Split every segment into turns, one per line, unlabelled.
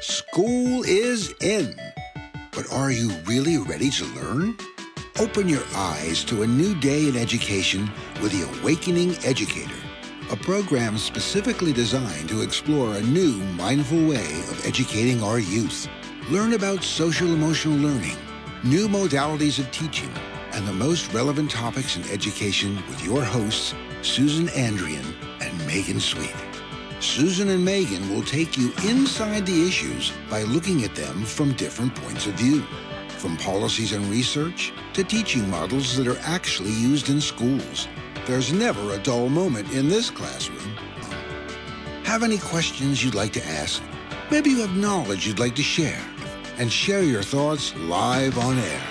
School is in. But are you really ready to learn? Open your eyes to a new day in education with The Awakening Educator, a program specifically designed to explore a new, mindful way of educating our youth. Learn about social emotional learning, new modalities of teaching, and the most relevant topics in education with your hosts, Susan Andrian and Megan Sweet. Susan and Megan will take you inside the issues by looking at them from different points of view, from policies and research to teaching models that are actually used in schools. There's never a dull moment in this classroom. Have any questions you'd like to ask? Maybe you have knowledge you'd like to share. And share your thoughts live on air.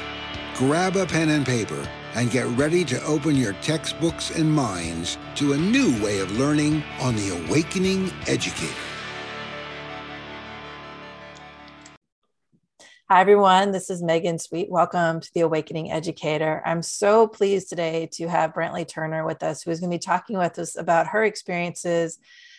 Grab a pen and paper and get ready to open your textbooks and minds to a new way of learning on The Awakening Educator.
Hi, everyone. This is Megan Sweet. Welcome to The Awakening Educator. I'm so pleased today to have Brantley Turner with us, who is going to be talking with us about her experiences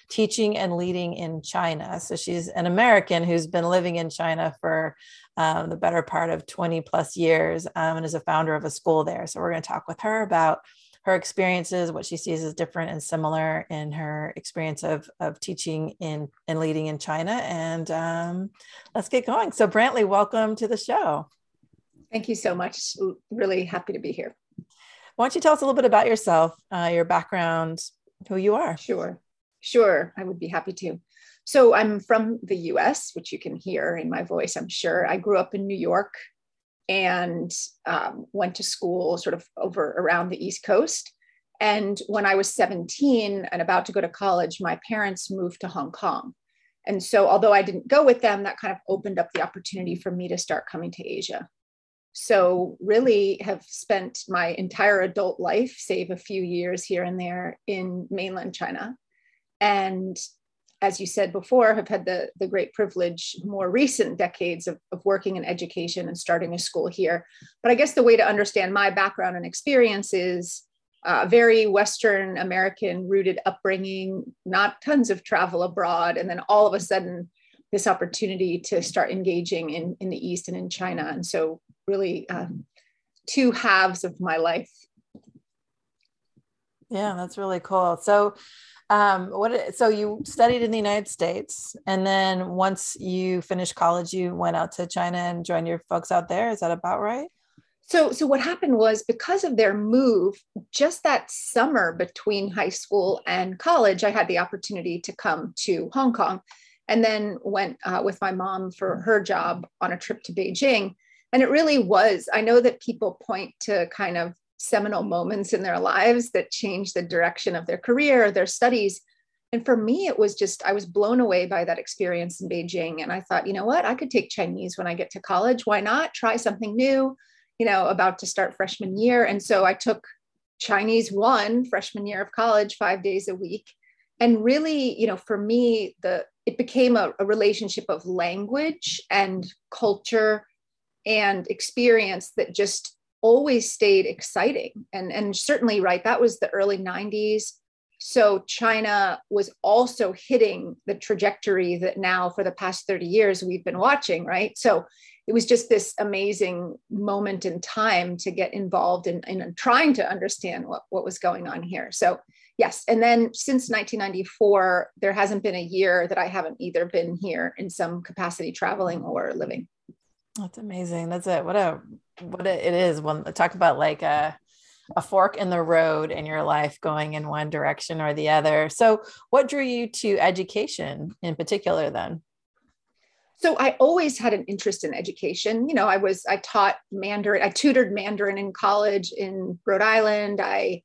teaching and leading in China. So she's an American who's been living in China for um, the better part of 20 plus years um, and is a founder of a school there. So we're going to talk with her about her experiences, what she sees as different and similar in her experience of, of teaching in and leading in China. And um, let's get going. So Brantley, welcome to the show.
Thank you so much. Really happy to be here.
Why don't you tell us a little bit about yourself, uh, your background, who you are?
Sure. Sure, I would be happy to. So I'm from the US, which you can hear in my voice, I'm sure. I grew up in New York and um, went to school sort of over around the East Coast. And when I was 17 and about to go to college, my parents moved to Hong Kong. And so, although I didn't go with them, that kind of opened up the opportunity for me to start coming to Asia. So, really have spent my entire adult life, save a few years here and there, in mainland China. And as you said before, have had the, the great privilege, more recent decades of, of working in education and starting a school here. But I guess the way to understand my background and experience is uh, very Western American rooted upbringing, not tons of travel abroad. And then all of a sudden, this opportunity to start engaging in, in the East and in China. And so, really, um, two halves of my life.
Yeah, that's really cool. So, um, what? So you studied in the United States, and then once you finished college, you went out to China and joined your folks out there. Is that about right?
So, so what happened was because of their move, just that summer between high school and college, I had the opportunity to come to Hong Kong, and then went uh, with my mom for her job on a trip to Beijing. And it really was. I know that people point to kind of seminal moments in their lives that changed the direction of their career, their studies. And for me, it was just, I was blown away by that experience in Beijing. And I thought, you know what, I could take Chinese when I get to college. Why not try something new? You know, about to start freshman year. And so I took Chinese one freshman year of college, five days a week. And really, you know, for me, the it became a, a relationship of language and culture and experience that just always stayed exciting. And and certainly right that was the early 90s so china was also hitting the trajectory that now for the past 30 years we've been watching right? So it was just this amazing moment in time to get involved in, in trying to understand what, what was going on here. So yes. And then since 1994 there hasn't been a year that i haven't either been here in some capacity traveling or living
that's amazing. That's it. What a what it is when talk about like a a fork in the road in your life going in one direction or the other. So, what drew you to education in particular then?
So, I always had an interest in education. You know, I was, I taught Mandarin, I tutored Mandarin in college in Rhode Island. I,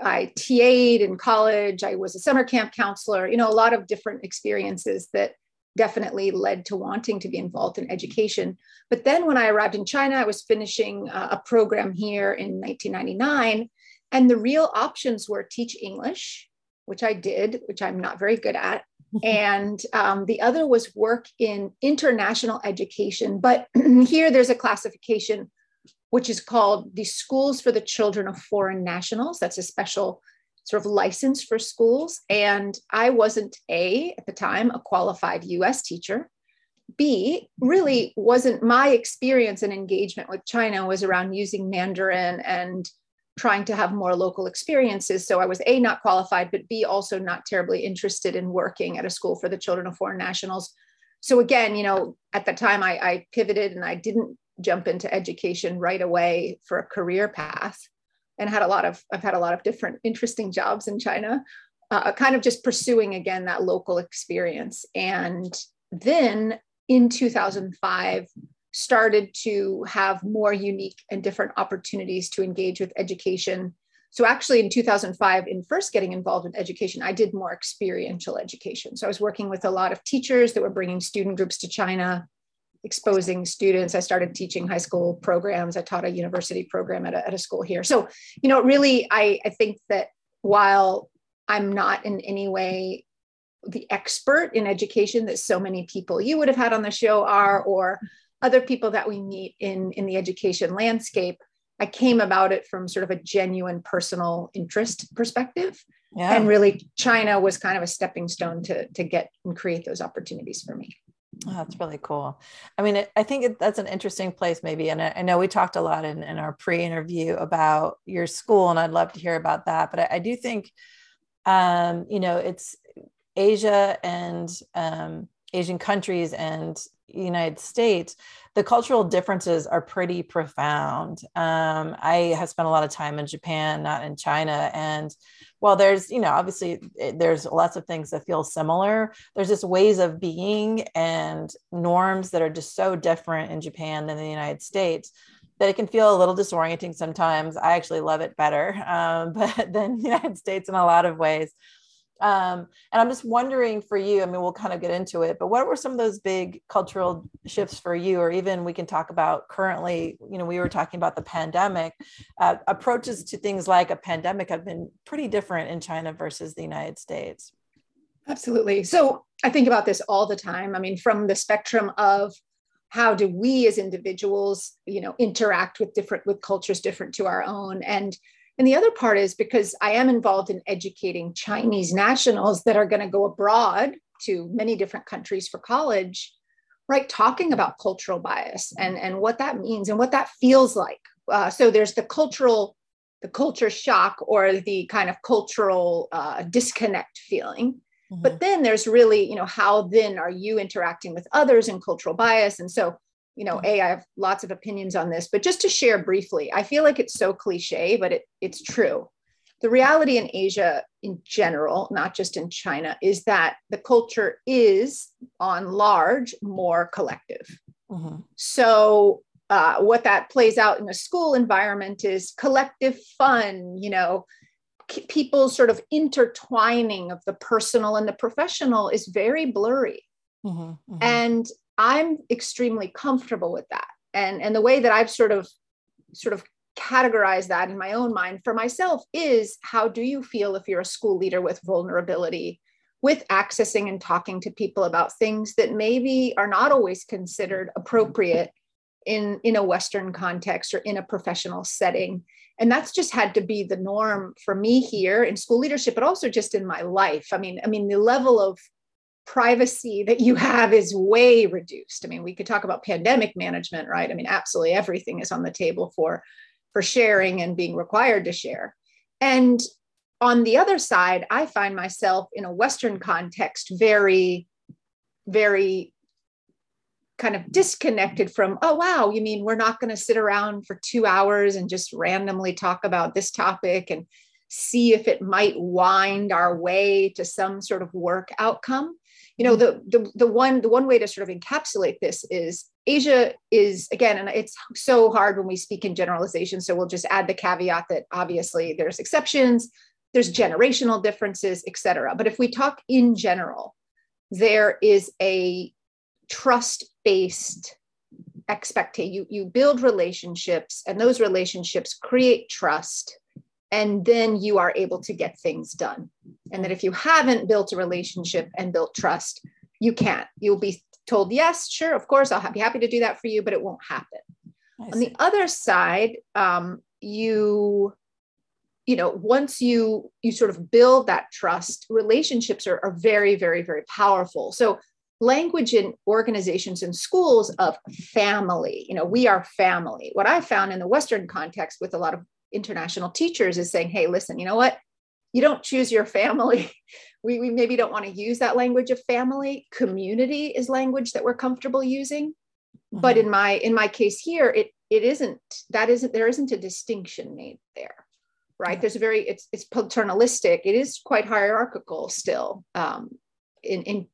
I TA'd in college. I was a summer camp counselor, you know, a lot of different experiences that definitely led to wanting to be involved in education. But then when I arrived in China, I was finishing a program here in 1999. And the real options were teach English, which I did, which I'm not very good at. and um, the other was work in international education. But here there's a classification which is called the Schools for the Children of Foreign Nationals. That's a special sort of license for schools. And I wasn't a, at the time, a qualified US teacher. B really wasn't my experience and engagement with China was around using Mandarin and trying to have more local experiences. So I was A, not qualified, but B, also not terribly interested in working at a school for the children of foreign nationals. So again, you know, at the time I, I pivoted and I didn't jump into education right away for a career path and had a lot of, I've had a lot of different interesting jobs in China, uh, kind of just pursuing again that local experience. And then in 2005 started to have more unique and different opportunities to engage with education. So, actually, in 2005, in first getting involved in education, I did more experiential education. So, I was working with a lot of teachers that were bringing student groups to China, exposing students. I started teaching high school programs. I taught a university program at a, at a school here. So, you know, really, I, I think that while I'm not in any way the expert in education that so many people you would have had on the show are or other people that we meet in in the education landscape i came about it from sort of a genuine personal interest perspective yeah. and really china was kind of a stepping stone to to get and create those opportunities for me
Oh, that's really cool. I mean, it, I think it, that's an interesting place, maybe. And I, I know we talked a lot in, in our pre interview about your school, and I'd love to hear about that. But I, I do think, um, you know, it's Asia and um, Asian countries and United States, the cultural differences are pretty profound. Um, I have spent a lot of time in Japan, not in China, and while there's, you know, obviously eh, there's lots of things that feel similar, there's just ways of being and norms that are just so different in Japan than in the United States that it can feel a little disorienting sometimes. I actually love it better, um, but than the United States in a lot of ways. Um, and I'm just wondering for you, I mean, we'll kind of get into it, but what were some of those big cultural shifts for you? Or even we can talk about currently, you know, we were talking about the pandemic. Uh, approaches to things like a pandemic have been pretty different in China versus the United States.
Absolutely. So I think about this all the time. I mean, from the spectrum of how do we as individuals, you know, interact with different, with cultures different to our own. And and the other part is because I am involved in educating Chinese nationals that are going to go abroad to many different countries for college, right? Talking about cultural bias and, and what that means and what that feels like. Uh, so there's the cultural, the culture shock or the kind of cultural uh, disconnect feeling. Mm-hmm. But then there's really, you know, how then are you interacting with others in cultural bias? And so you know, A, I have lots of opinions on this, but just to share briefly, I feel like it's so cliche, but it, it's true. The reality in Asia in general, not just in China, is that the culture is on large more collective. Mm-hmm. So, uh, what that plays out in a school environment is collective fun, you know, people sort of intertwining of the personal and the professional is very blurry. Mm-hmm, mm-hmm. And I'm extremely comfortable with that. And, and the way that I've sort of sort of categorized that in my own mind for myself is how do you feel if you're a school leader with vulnerability, with accessing and talking to people about things that maybe are not always considered appropriate in, in a Western context or in a professional setting. And that's just had to be the norm for me here in school leadership, but also just in my life. I mean, I mean, the level of privacy that you have is way reduced. I mean, we could talk about pandemic management, right? I mean, absolutely everything is on the table for for sharing and being required to share. And on the other side, I find myself in a Western context very, very kind of disconnected from, oh, wow, you mean we're not going to sit around for two hours and just randomly talk about this topic and see if it might wind our way to some sort of work outcome you know the, the the one the one way to sort of encapsulate this is asia is again and it's so hard when we speak in generalization so we'll just add the caveat that obviously there's exceptions there's generational differences et cetera. But if we talk in general there is a trust based expectation you you build relationships and those relationships create trust and then you are able to get things done. And that if you haven't built a relationship and built trust, you can't. You'll be told, yes, sure, of course, I'll be happy to do that for you, but it won't happen. On the other side, um, you you know once you you sort of build that trust relationships are, are very very very powerful so language in organizations and schools of family. You know, we are family. What I found in the Western context with a lot of international teachers is saying, hey, listen, you know what? You don't choose your family. We, we maybe don't want to use that language of family. Community is language that we're comfortable using. Mm-hmm. But in my in my case here, it it isn't that isn't there isn't a distinction made there right there's a very it's it's paternalistic it is quite hierarchical still um, in in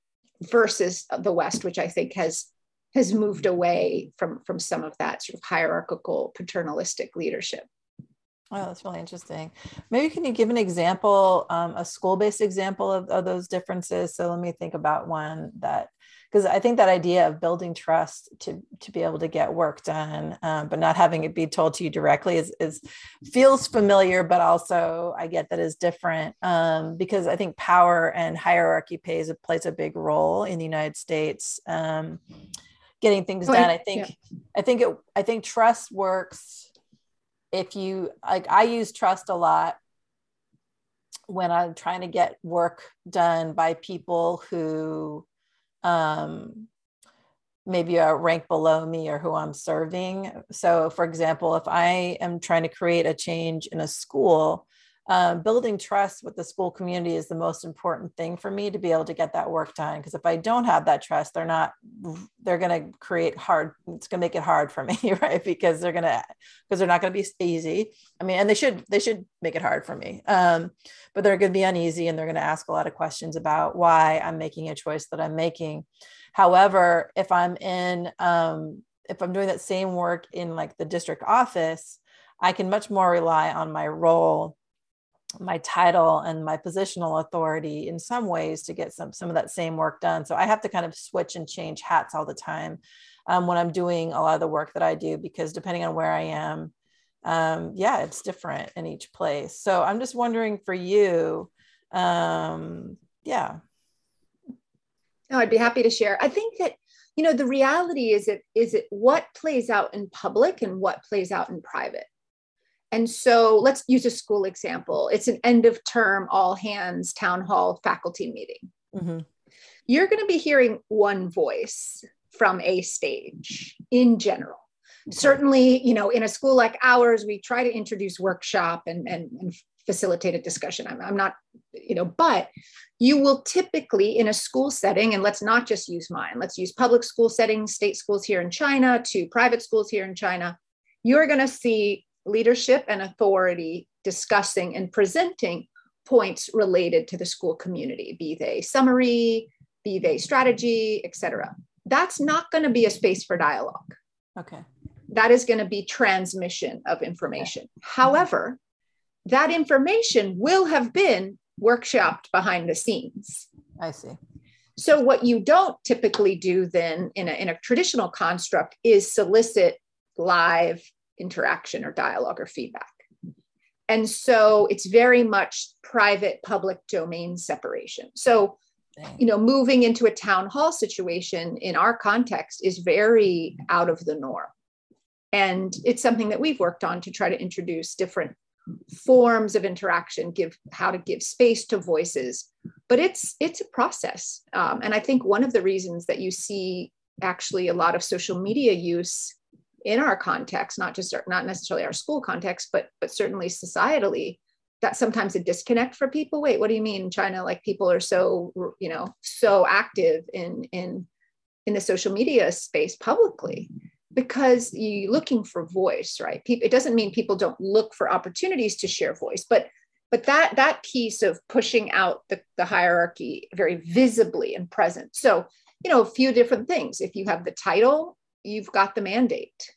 versus the west which i think has has moved away from from some of that sort of hierarchical paternalistic leadership
Oh, that's really interesting. Maybe can you give an example, um, a school-based example of, of those differences? So let me think about one that because I think that idea of building trust to to be able to get work done, um, but not having it be told to you directly is is feels familiar, but also I get that is different um, because I think power and hierarchy plays plays a big role in the United States. Um, getting things done. I think yeah. I think it I think trust works if you like I use trust a lot when I'm trying to get work done by people who um, maybe a rank below me or who I'm serving. So, for example, if I am trying to create a change in a school, um, building trust with the school community is the most important thing for me to be able to get that work done. Because if I don't have that trust, they're not, they're going to create hard, it's going to make it hard for me, right? Because they're going to, because they're not going to be easy. I mean, and they should, they should make it hard for me. Um, but they're going to be uneasy and they're going to ask a lot of questions about why I'm making a choice that I'm making. However, if I'm in, um, if I'm doing that same work in like the district office, I can much more rely on my role my title and my positional authority in some ways to get some some of that same work done. So i have to kind of switch and change hats all the time um, when i'm doing a lot of the work that i do because depending on where i am um, yeah it's different in each place. So i'm just wondering for you um, yeah.
No i'd be happy to share. I think that you know the reality is it is it what plays out in public and what plays out in private and so let's use a school example. It's an end of term, all hands town hall faculty meeting. Mm-hmm. You're going to be hearing one voice from a stage in general. Okay. Certainly, you know, in a school like ours, we try to introduce workshop and, and, and facilitate a discussion. I'm, I'm not, you know, but you will typically in a school setting, and let's not just use mine, let's use public school settings, state schools here in China to private schools here in China. You're going to see leadership and authority discussing and presenting points related to the school community, be they summary, be they strategy, etc. That's not going to be a space for dialogue.
Okay.
That is going to be transmission of information. Okay. Mm-hmm. However, that information will have been workshopped behind the scenes.
I see.
So, what you don't typically do then in a, in a traditional construct is solicit live interaction or dialogue or feedback. And so it's very much private public domain separation. So, you know, moving into a town hall situation in our context is very out of the norm. And it's something that we've worked on to try to introduce different forms of interaction give how to give space to voices but it's it's a process um, and i think one of the reasons that you see actually a lot of social media use in our context, not just our, not necessarily our school context, but but certainly societally, that's sometimes a disconnect for people. Wait, what do you mean China? Like people are so you know so active in in in the social media space publicly because you're looking for voice, right? It doesn't mean people don't look for opportunities to share voice, but but that that piece of pushing out the, the hierarchy very visibly and present. So you know a few different things. If you have the title, you've got the mandate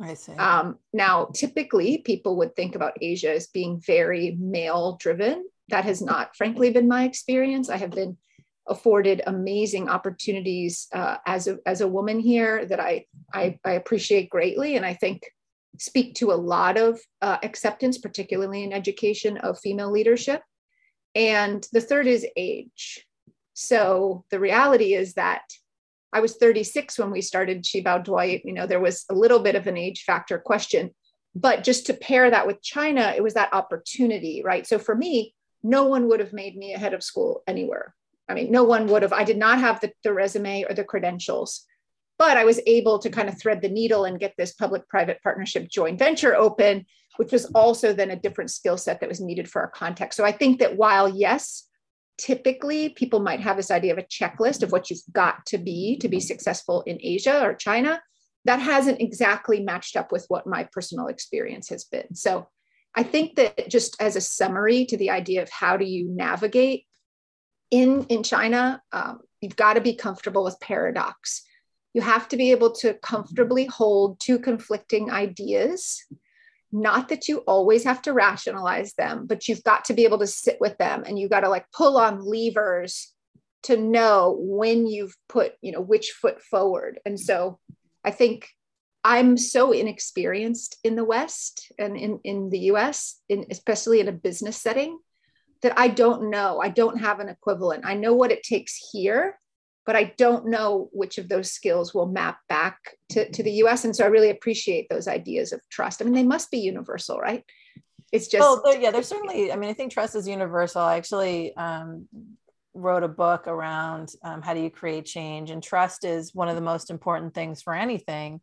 I see.
Um, now, typically, people would think about Asia as being very male driven. That has not, frankly, been my experience. I have been afforded amazing opportunities uh, as, a, as a woman here that I, I, I, appreciate greatly. And I think speak to a lot of uh, acceptance, particularly in education, of female leadership. And the third is age. So the reality is that I was 36 when we started Qibao Dwight. You know, there was a little bit of an age factor question, but just to pair that with China, it was that opportunity, right? So for me, no one would have made me a head of school anywhere. I mean, no one would have, I did not have the, the resume or the credentials, but I was able to kind of thread the needle and get this public private partnership joint venture open, which was also then a different skill set that was needed for our context. So I think that while, yes, typically people might have this idea of a checklist of what you've got to be to be successful in Asia or China, that hasn't exactly matched up with what my personal experience has been. So I think that just as a summary to the idea of how do you navigate in in China, um, you've got to be comfortable with paradox. You have to be able to comfortably hold two conflicting ideas. Not that you always have to rationalize them, but you've got to be able to sit with them and you've got to like pull on levers to know when you've put, you know, which foot forward. And so I think I'm so inexperienced in the West and in, in the US, in, especially in a business setting, that I don't know. I don't have an equivalent. I know what it takes here, but I don't know which of those skills will map back to, to the US. And so I really appreciate those ideas of trust. I mean, they must be universal, right? It's just.
Well, yeah, there's certainly, I mean, I think trust is universal. I actually um, wrote a book around um, how do you create change, and trust is one of the most important things for anything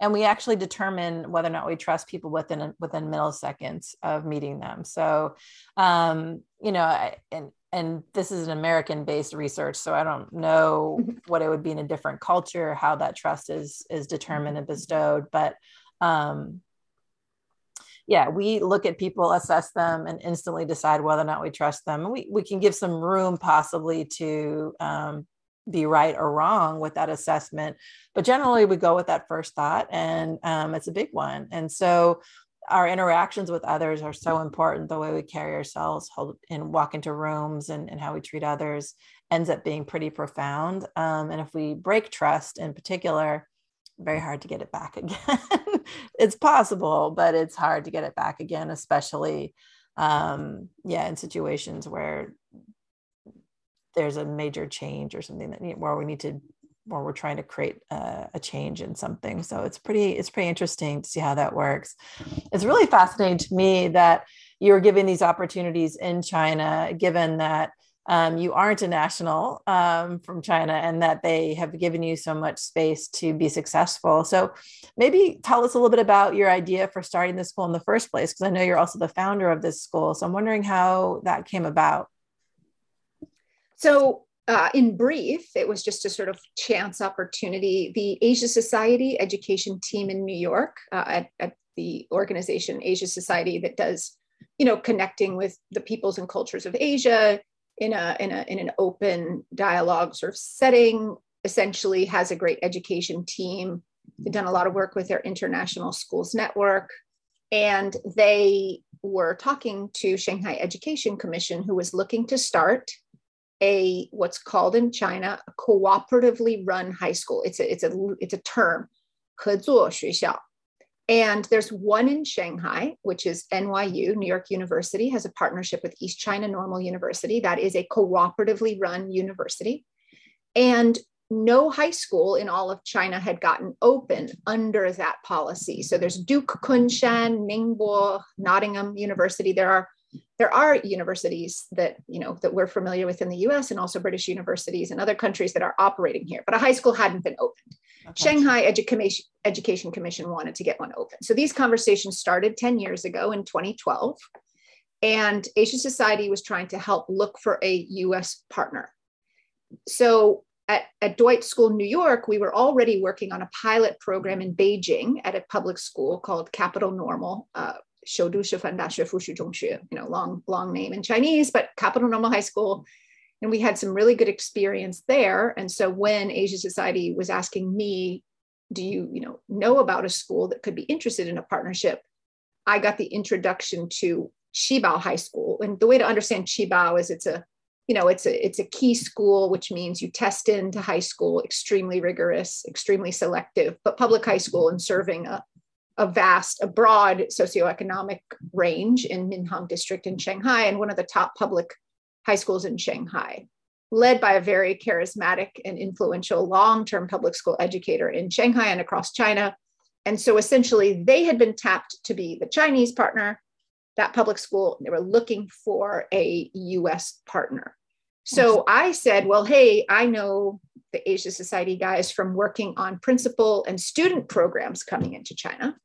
and we actually determine whether or not we trust people within within milliseconds of meeting them so um, you know and and this is an american based research so i don't know mm-hmm. what it would be in a different culture how that trust is is determined and bestowed but um, yeah, we look at people, assess them, and instantly decide whether or not we trust them. And we, we can give some room possibly to um, be right or wrong with that assessment. But generally, we go with that first thought, and um, it's a big one. And so, our interactions with others are so important. The way we carry ourselves, hold, and walk into rooms, and, and how we treat others ends up being pretty profound. Um, and if we break trust, in particular, very hard to get it back again. it's possible, but it's hard to get it back again, especially um, yeah, in situations where there's a major change or something that where we need to where we're trying to create a, a, change in something so it's pretty it's pretty interesting to see how that works it's really fascinating to me that you're giving these opportunities in china given that um, you aren't a national um, from China and that they have given you so much space to be successful. So, maybe tell us a little bit about your idea for starting the school in the first place, because I know you're also the founder of this school. So, I'm wondering how that came about.
So, uh, in brief, it was just a sort of chance opportunity. The Asia Society education team in New York, uh, at, at the organization Asia Society, that does, you know, connecting with the peoples and cultures of Asia in a in a in an open dialogue sort of setting. Essentially, has a great education team. They've done a lot of work with their international schools network, and they were talking to Shanghai Education Commission, who was looking to start a what's called in China a cooperatively run high school. It's a it's a it's a term, 合作学校. And there's one in Shanghai, which is NYU, New York University, has a partnership with East China Normal University. That is a cooperatively run university. And no high school in all of China had gotten open under that policy. So there's Duke Kunshan, Ningbo, Nottingham University. There are there are universities that you know that we're familiar with in the US and also British universities and other countries that are operating here, but a high school hadn't been opened. Okay. Shanghai Education Education Commission wanted to get one open. So these conversations started 10 years ago in 2012. And Asia Society was trying to help look for a US partner. So at, at Dwight School, New York, we were already working on a pilot program in Beijing at a public school called Capital Normal, uh, Shoudu Shifan Daxue Fushu Zhongxue, you know, long, long name in Chinese, but Capital Normal High School. And we had some really good experience there. And so when Asia Society was asking me, do you, you know, know about a school that could be interested in a partnership? I got the introduction to Qibao High School. And the way to understand Qibao is it's a, you know, it's a it's a key school, which means you test into high school, extremely rigorous, extremely selective, but public high school and serving a a vast, a broad socioeconomic range in Minhang district in Shanghai and one of the top public high schools in Shanghai, led by a very charismatic and influential long-term public school educator in Shanghai and across China. And so essentially they had been tapped to be the Chinese partner, that public school, they were looking for a US partner. So I said, well, hey, I know the Asia Society guys from working on principal and student programs coming into China.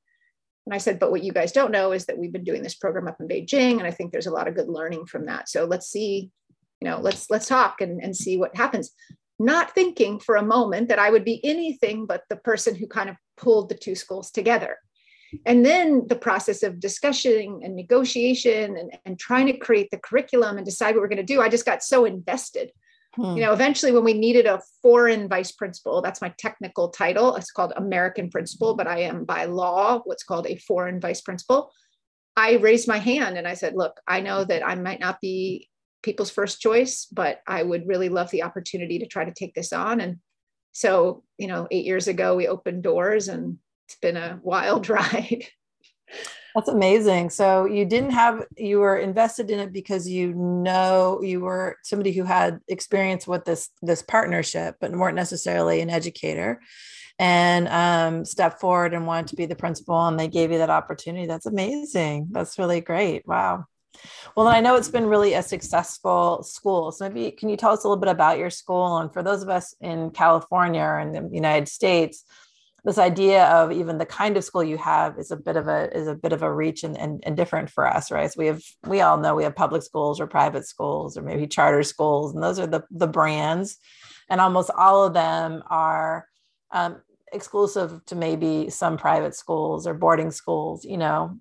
And I said, but what you guys don't know is that we've been doing this program up in Beijing, and I think there's a lot of good learning from that. So let's see, you know, let's let's talk and, and see what happens. Not thinking for a moment that I would be anything but the person who kind of pulled the two schools together. And then the process of discussion and negotiation and, and trying to create the curriculum and decide what we're going to do, I just got so invested Hmm. You know, eventually, when we needed a foreign vice principal, that's my technical title. It's called American principal, but I am by law what's called a foreign vice principal. I raised my hand and I said, Look, I know that I might not be people's first choice, but I would really love the opportunity to try to take this on. And so, you know, eight years ago, we opened doors and it's been a wild ride.
That's amazing. So you didn't have you were invested in it because you know you were somebody who had experience with this this partnership, but weren't necessarily an educator, and um, stepped forward and wanted to be the principal, and they gave you that opportunity. That's amazing. That's really great. Wow. Well, I know it's been really a successful school. So maybe can you tell us a little bit about your school? And for those of us in California or in the United States, this idea of even the kind of school you have is a bit of a is a bit of a reach and, and, and different for us right? So we have we all know we have public schools or private schools or maybe charter schools and those are the the brands. And almost all of them are um, exclusive to maybe some private schools or boarding schools you know?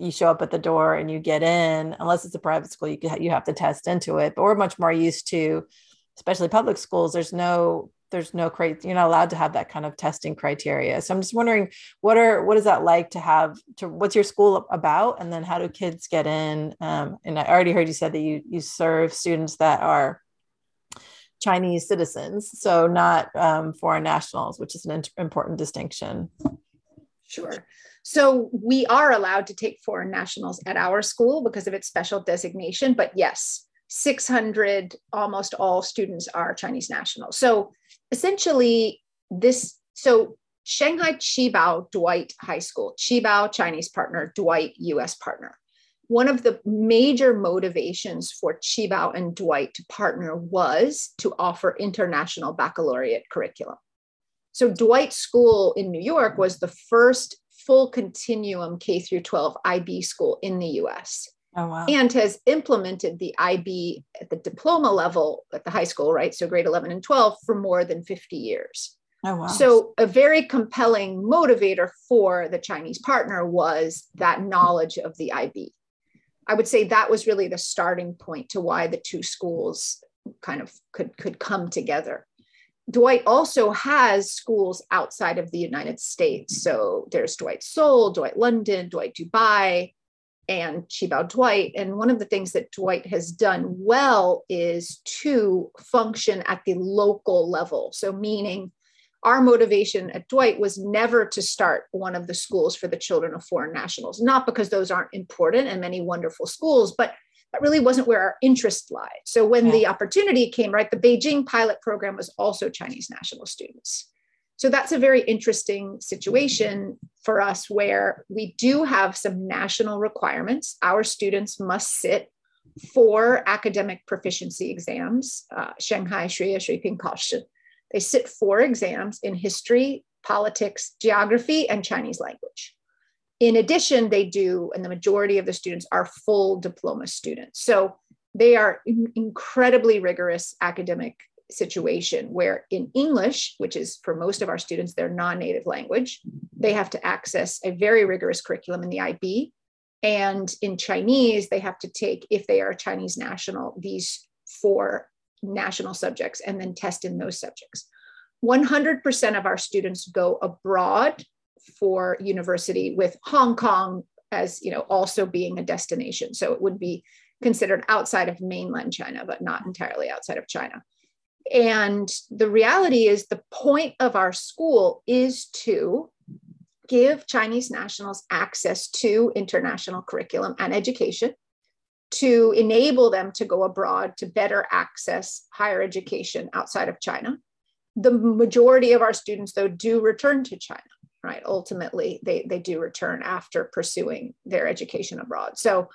You show up at the door and you get in unless it's a private school you, you have to test into it but we're much more used to especially public schools there's no there's no crate you're not allowed to have that kind of testing criteria. So i'm just wondering what are what is that like to have to what's your school about? And then how do kids get in? Um, and i already heard you said that you you serve students that are chinese citizens so not um, foreign nationals which is an important distinction.
Sure. So we are allowed to take foreign nationals at our school because of its special designation but yes 600 almost all students are chinese nationals. So essentially this so Shanghai Qibao Dwight High School, Qibao Chinese partner, Dwight US partner. One of the major motivations for Qibao and Dwight to partner was to offer international baccalaureate curriculum. So Dwight School in New York was the first full continuum K through 12 IB school in the US. Oh, wow. And has implemented the IB at the diploma level at the high school, right? So grade 11 and 12 for more than 50 years. Oh, wow. So, a very compelling motivator for the Chinese partner was that knowledge of the IB. I would say that was really the starting point to why the two schools kind of could, could come together. Dwight also has schools outside of the United States. So there's Dwight Seoul, Dwight London, Dwight Dubai, and Qibao Dwight. And one of the things that Dwight has done well is to function at the local level. So, meaning our motivation at Dwight was never to start one of the schools for the children of foreign nationals, not because those aren't important and many wonderful schools, but that really wasn't where our interest lied. So when yeah. the opportunity came, right, the Beijing pilot program was also Chinese national students. So that's a very interesting situation for us where we do have some national requirements. Our students must sit four academic proficiency exams, uh, Shanghai Xueye Shuiping Kaoshi. They sit four exams in history, politics, geography, and Chinese language. In addition, they do, and the majority of the students are full diploma students. So they are incredibly rigorous academic situation where in English, which is for most of our students their non native language, they have to access a very rigorous curriculum in the IB. And in Chinese, they have to take, if they are Chinese national, these four national subjects and then test in those subjects. 100% of our students go abroad for university with Hong Kong as you know also being a destination so it would be considered outside of mainland China but not entirely outside of China and the reality is, the point of our school is to give Chinese nationals access to international curriculum and education, to enable them to go abroad to better access higher education outside of China. The majority of our students, though, do return to China, right? Ultimately, they, they do return after pursuing their education abroad. So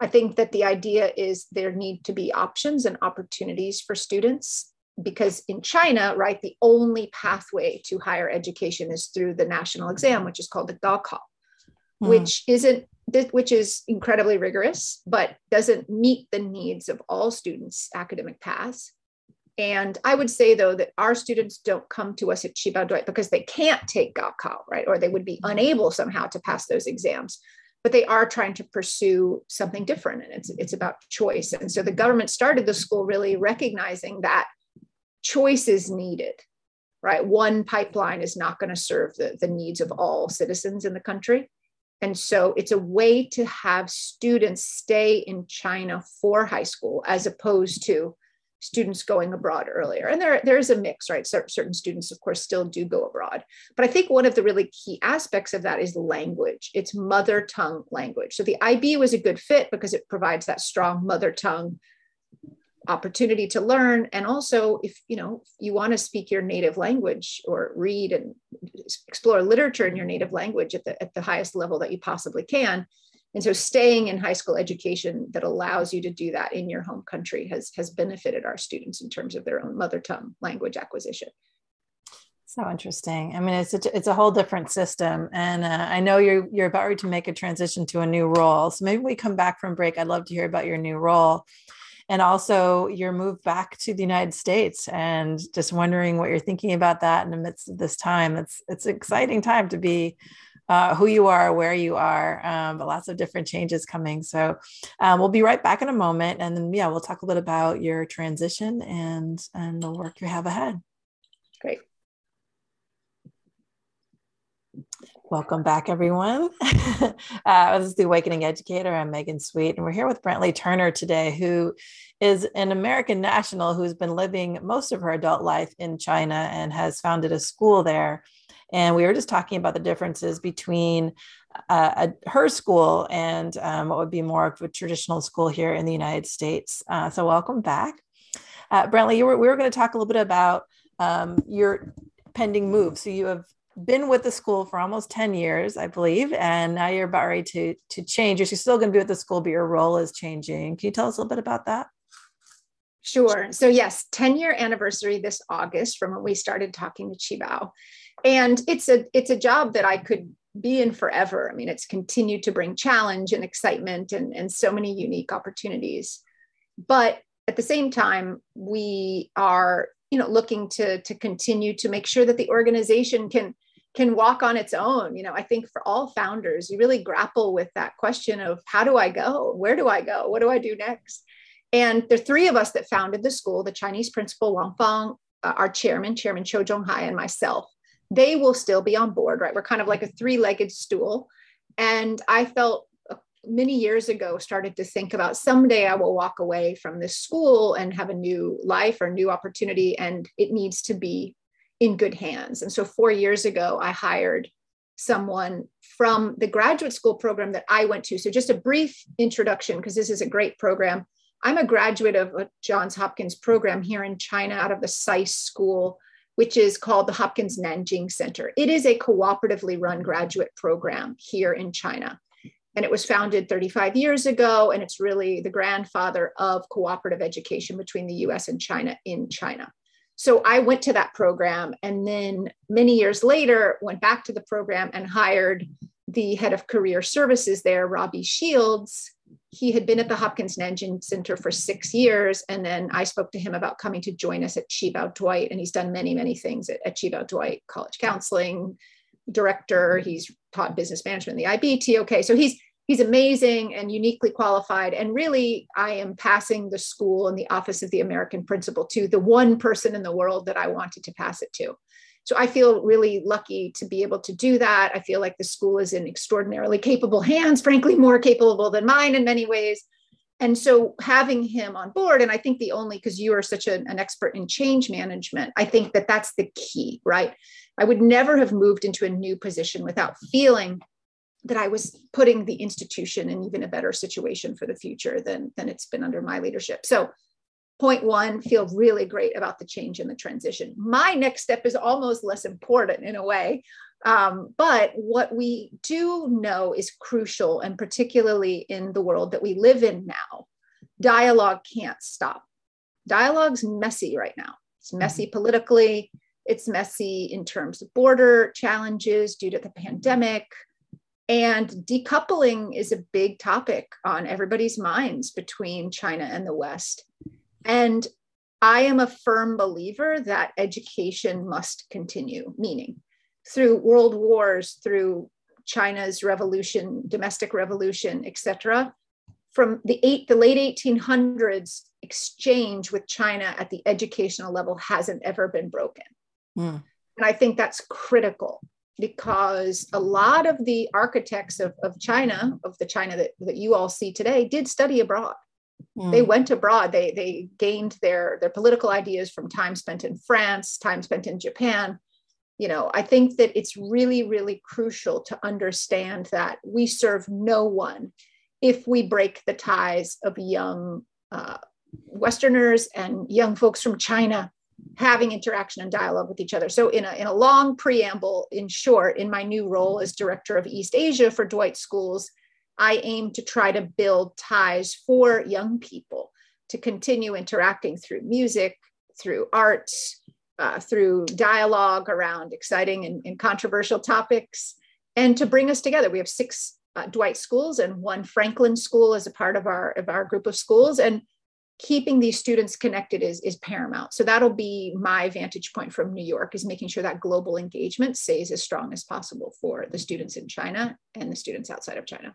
I think that the idea is there need to be options and opportunities for students because in China, right, the only pathway to higher education is through the national exam, which is called the Gaokao, mm. which isn't which is incredibly rigorous, but doesn't meet the needs of all students' academic paths. And I would say though that our students don't come to us at Qibao Dwight because they can't take Gaokao, right? Or they would be unable somehow to pass those exams. But they are trying to pursue something different, and it's it's about choice. And so the government started the school really recognizing that choice is needed right? One pipeline is not going to serve the, the needs of all citizens in the country. And so it's a way to have students stay in china for high school as opposed to students going abroad earlier. And there, there is a mix right? Certain students of course still do go abroad. But i think one of the really key aspects of that is language. It's mother tongue language. So the ib was a good fit because it provides that strong mother tongue opportunity to learn and also if you know you want to speak your native language or read and explore literature in your native language at the, at the highest level that you possibly can and so staying in high school education that allows you to do that in your home country has has benefited our students in terms of their own mother tongue language acquisition
so interesting. I mean, it's a, it's a whole different system, and uh, I know you're you're about to make a transition to a new role. So maybe we come back from break. I'd love to hear about your new role and also your move back to the United States and just wondering what you're thinking about that in the midst of this time. It's it's an exciting time to be uh, who you are, where you are, um, but lots of different changes coming. So um, we'll be right back in a moment, and then yeah, we'll talk a little bit about your transition and and the work you have ahead.
Great.
Welcome back, everyone. uh, this is the Awakening Educator. I'm Megan Sweet, and we're here with Brantley Turner today, who is an American national who's been living most of her adult life in China and has founded a school there. And we were just talking about the differences between uh, a, her school and um, what would be more of a traditional school here in the United States. Uh, so, welcome back. Uh, Brentley, were, we were going to talk a little bit about um, your pending move. So, you have been with the school for almost 10 years, I believe, and now you're about ready to, to change. You're still going to be with the school, but your role is changing. Can you tell us a little bit about that?
Sure. So, yes, 10 year anniversary this August from when we started talking to Qibao. And it's a it's a job that I could be in forever. I mean, it's continued to bring challenge and excitement and, and so many unique opportunities. But at the same time, we are, you know, looking to, to continue to make sure that the organization can can walk on its own. You know, I think for all founders, you really grapple with that question of how do I go? Where do I go? What do I do next? And the three of us that founded the school, the Chinese principal Wang Fang, uh, our chairman, Chairman Qiu Zhonghai, and myself, they will still be on board, right? We're kind of like a three-legged stool. And I felt uh, many years ago started to think about someday I will walk away from this school and have a new life or new opportunity, and it needs to be in good hands. And so four years ago, I hired someone from the graduate school program that I went to. So just a brief introduction, because this is a great program. I'm a graduate of a Johns Hopkins program here in China out of the SAIS school, which is called the Hopkins Nanjing Center. It is a cooperatively run graduate program here in China. And it was founded 35 years ago, and it's really the grandfather of cooperative education between the US and China in China. So I went to that program and then many years later went back to the program and hired the head of career services there, Robbie Shields. He had been at the Hopkins Nanjing Center for six years. And then I spoke to him about coming to join us at Qibao Dwight. And he's done many, many things at, at Qibao Dwight, college counseling director. He's taught business management in the IB, TOK. So he's he's amazing and uniquely qualified. And really, I am passing the school and the office of the American principal to the one person in the world that I wanted to pass it to. So I feel really lucky to be able to do that. I feel like the school is in extraordinarily capable hands, frankly, more capable than mine in many ways. And so having him on board, and I think the only, because you are such a, an expert in change management, I think that that's the key, right? I would never have moved into a new position without feeling that I was putting the institution in even a better situation for the future than, than it's been under my leadership. So, point one, feel really great about the change and the transition. My next step is almost less important in a way. Um, but what we do know is crucial, and particularly in the world that we live in now, dialogue can't stop. Dialogue's messy right now. It's messy mm-hmm. politically, it's messy in terms of border challenges due to the pandemic. And decoupling is a big topic on everybody's minds between China and the West. And I am a firm believer that education must continue, meaning through world wars, through China's revolution, domestic revolution, etc. From the eight, the late 1800s, exchange with China at the educational level hasn't ever been broken. Mm. And I think that's critical because a lot of the architects of, of China, of the China that, that you all see today, did study abroad. Mm. They went abroad. They, they gained their, their political ideas from time spent in France, time spent in Japan, you know i think that it's really really crucial to understand that we serve no one if we break the ties of young uh, westerners and young folks from china having interaction and dialogue with each other so in a, in a long preamble in short in my new role as director of east asia for dwight schools i aim to try to build ties for young people to continue interacting through music through arts uh, through dialogue around exciting and, and, controversial topics, and to bring us together. We have six uh, Dwight schools and one Franklin school as a part of our of our group of schools, and keeping these students connected is is paramount. So that'll be my vantage point from New York is making sure that global engagement stays as strong as possible for the students in China and the students outside of China.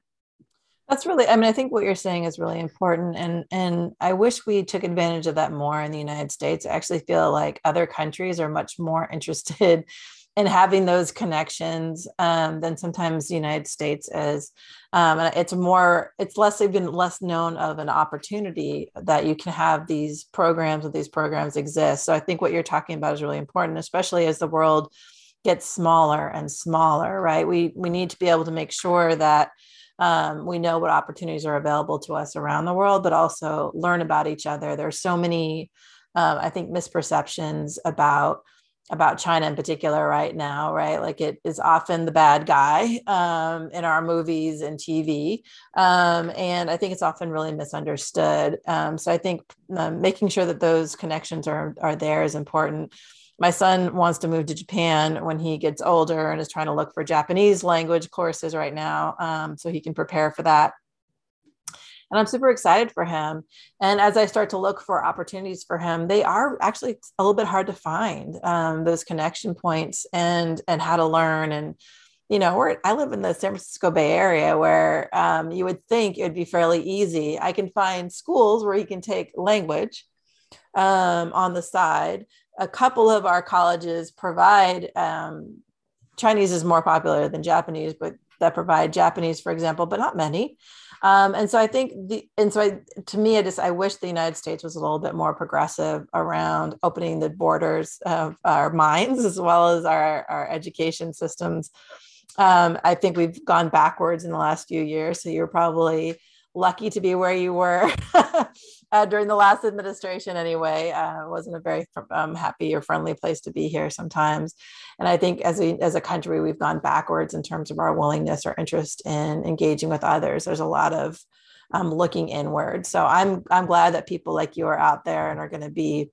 That's really, I mean, I think what you're saying is really important. And and I wish we took advantage of that more in the United States. I actually feel like other countries are much more interested in having those connections um, than sometimes the United States is. Um, and it's more, it's less even less known of an opportunity that you can have these programs and these programs exist. So I think what you're talking about is really important, especially as the world gets smaller and smaller, right? We we need to be able to make sure that um, we know what opportunities are available to us around the world, but also learn about each other. There's so many, uh, I think, misperceptions about about China in particular right now, right? Like it is often the bad guy um, in our movies and TV. Um, and I think it's often really misunderstood. Um, so I think um, making sure that those connections are, are there is important my son wants to move to Japan when he gets older and is trying to look for Japanese language courses right now um, so he can prepare for that. And I'm super excited for him. And as I start to look for opportunities for him, they are actually a little bit hard to find um, those connection points and and how to learn. And you know, where I live in the San Francisco Bay Area, where um, you would think it would be fairly easy. I can find schools where he can take language um, on the side a couple of our colleges provide um, Chinese is more popular than Japanese, but that provide Japanese, for example, but not many. Um, and so I think the and so I, to me, I just I wish the United States was a little bit more progressive around opening the borders of our minds as well as our our education systems. Um, I think we've gone backwards in the last few years. So you're probably lucky to be where you were uh, during the last administration anyway uh, wasn't a very um, happy or friendly place to be here sometimes. And i think as a, as a country we've gone backwards in terms of our willingness or interest in engaging with others. There's a lot of um, looking inward. So i'm i'm glad that people like you are out there and are going to be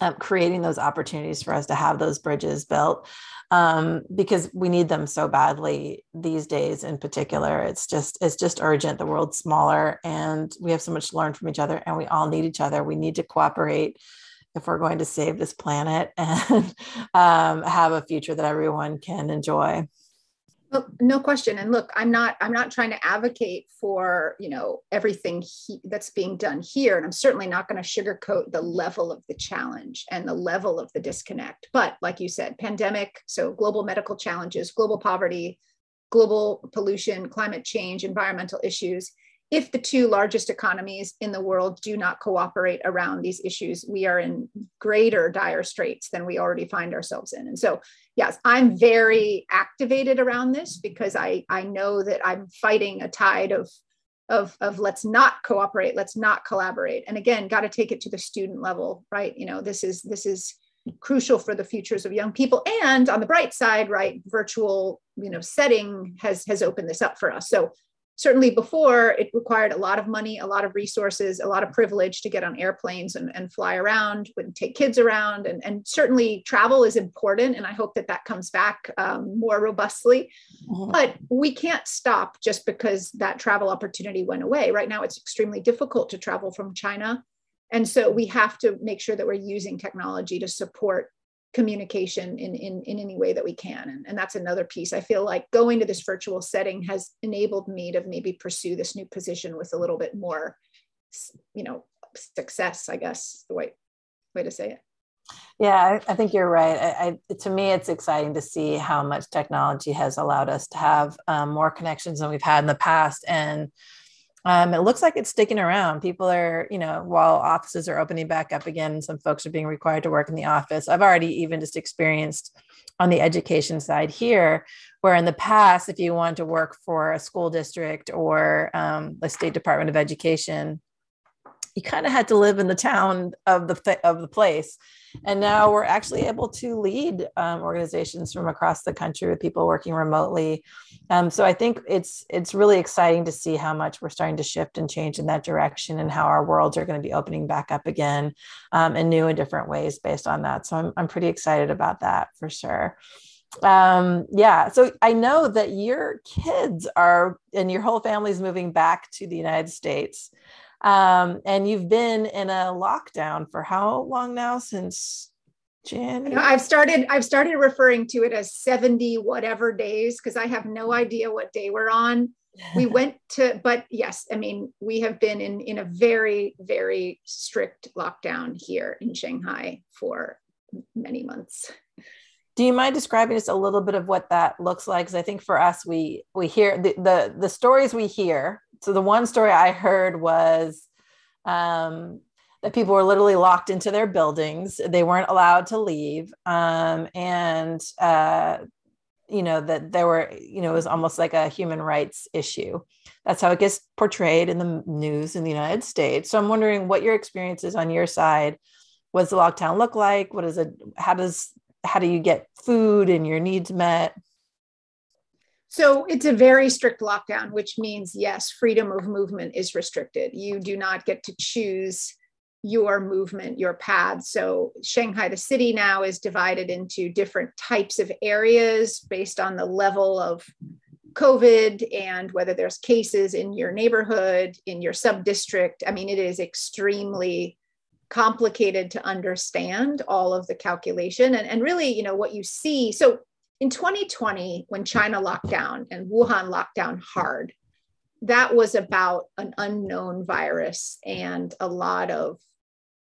um, creating those opportunities for us to have those bridges built um, because we need them so badly these days in particular. It's just it's just urgent. The world's smaller and we have so much to learn from each other and we all need each other. We need to cooperate if we're going to save this planet and um, have a future that everyone can enjoy
well, no question. And look, I'm not I'm not trying to advocate for you know everything he, that's being done here, and I'm certainly not going to sugarcoat the level of the challenge and the level of the disconnect. But like you said, pandemic, so global medical challenges, global poverty, global pollution, climate change, environmental issues. If the two largest economies in the world do not cooperate around these issues, we are in greater dire straits than we already find ourselves in. And so yes, I'm very activated around this because I, I know that I'm fighting a tide of, of, of let's not cooperate, let's not collaborate. And again, got to take it to the student level, right? You know, this is, this is crucial for the futures of young people and on the bright side right virtual you know setting has has opened this up for us so certainly before it required a lot of money a lot of resources a lot of privilege to get on airplanes and, and fly around and take kids around and, and certainly travel is important and i hope that that comes back um, more robustly mm-hmm. but we can't stop just because that travel opportunity went away right now it's extremely difficult to travel from china and so we have to make sure that we're using technology to support communication in, in, in any way that we can. And, and that's another piece. I feel like going to this virtual setting has enabled me to maybe pursue this new position with a little bit more, you know, success, I guess, the way, way to say it.
Yeah, I, I think you're right. I, I, to me, it's exciting to see how much technology has allowed us to have um, more connections than we've had in the past. And um, it looks like it's sticking around. People are, you know, while offices are opening back up again, some folks are being required to work in the office. I've already even just experienced on the education side here, where in the past, if you want to work for a school district or um, the state department of education, you kind of had to live in the town of the of the place and now we're actually able to lead um, organizations from across the country with people working remotely. Um, so i think it's it's really exciting to see how much we're starting to shift and change in that direction and how our worlds are going to be opening back up again um, in new and different ways based on that. So i'm, I'm pretty excited about that for sure. Um yeah so i know that your kids are and your whole family's moving back to the united states um, and you've been in a lockdown for how long now? Since January?
I've started I've started referring to it as 70 whatever days because I have no idea what day we're on. We went to, but yes, I mean, we have been in in a very, very strict lockdown here in Shanghai for many months.
Do you mind describing just a little bit of what that looks like? Because I think for us, we we hear the, the the stories we hear so the one story I heard was um, that people were literally locked into their buildings; they weren't allowed to leave, um, and uh, you know that there were, you know, it was almost like a human rights issue. That's how it gets portrayed in the news in the United States. So I'm wondering what your experience is on your side. What does the lockdown look like? What is it? How does how do you get food and your needs met?
So it's a very strict lockdown, which means, yes, freedom of movement is restricted. You do not get to choose your movement, your path. So Shanghai, the city now is divided into different types of areas based on the level of COVID and whether there's cases in your neighborhood, in your sub district. I mean, it is extremely complicated to understand all of the calculation and, and really, you know, what you see. So in 2020, when China locked down and Wuhan locked down hard, that was about an unknown virus and a lot of,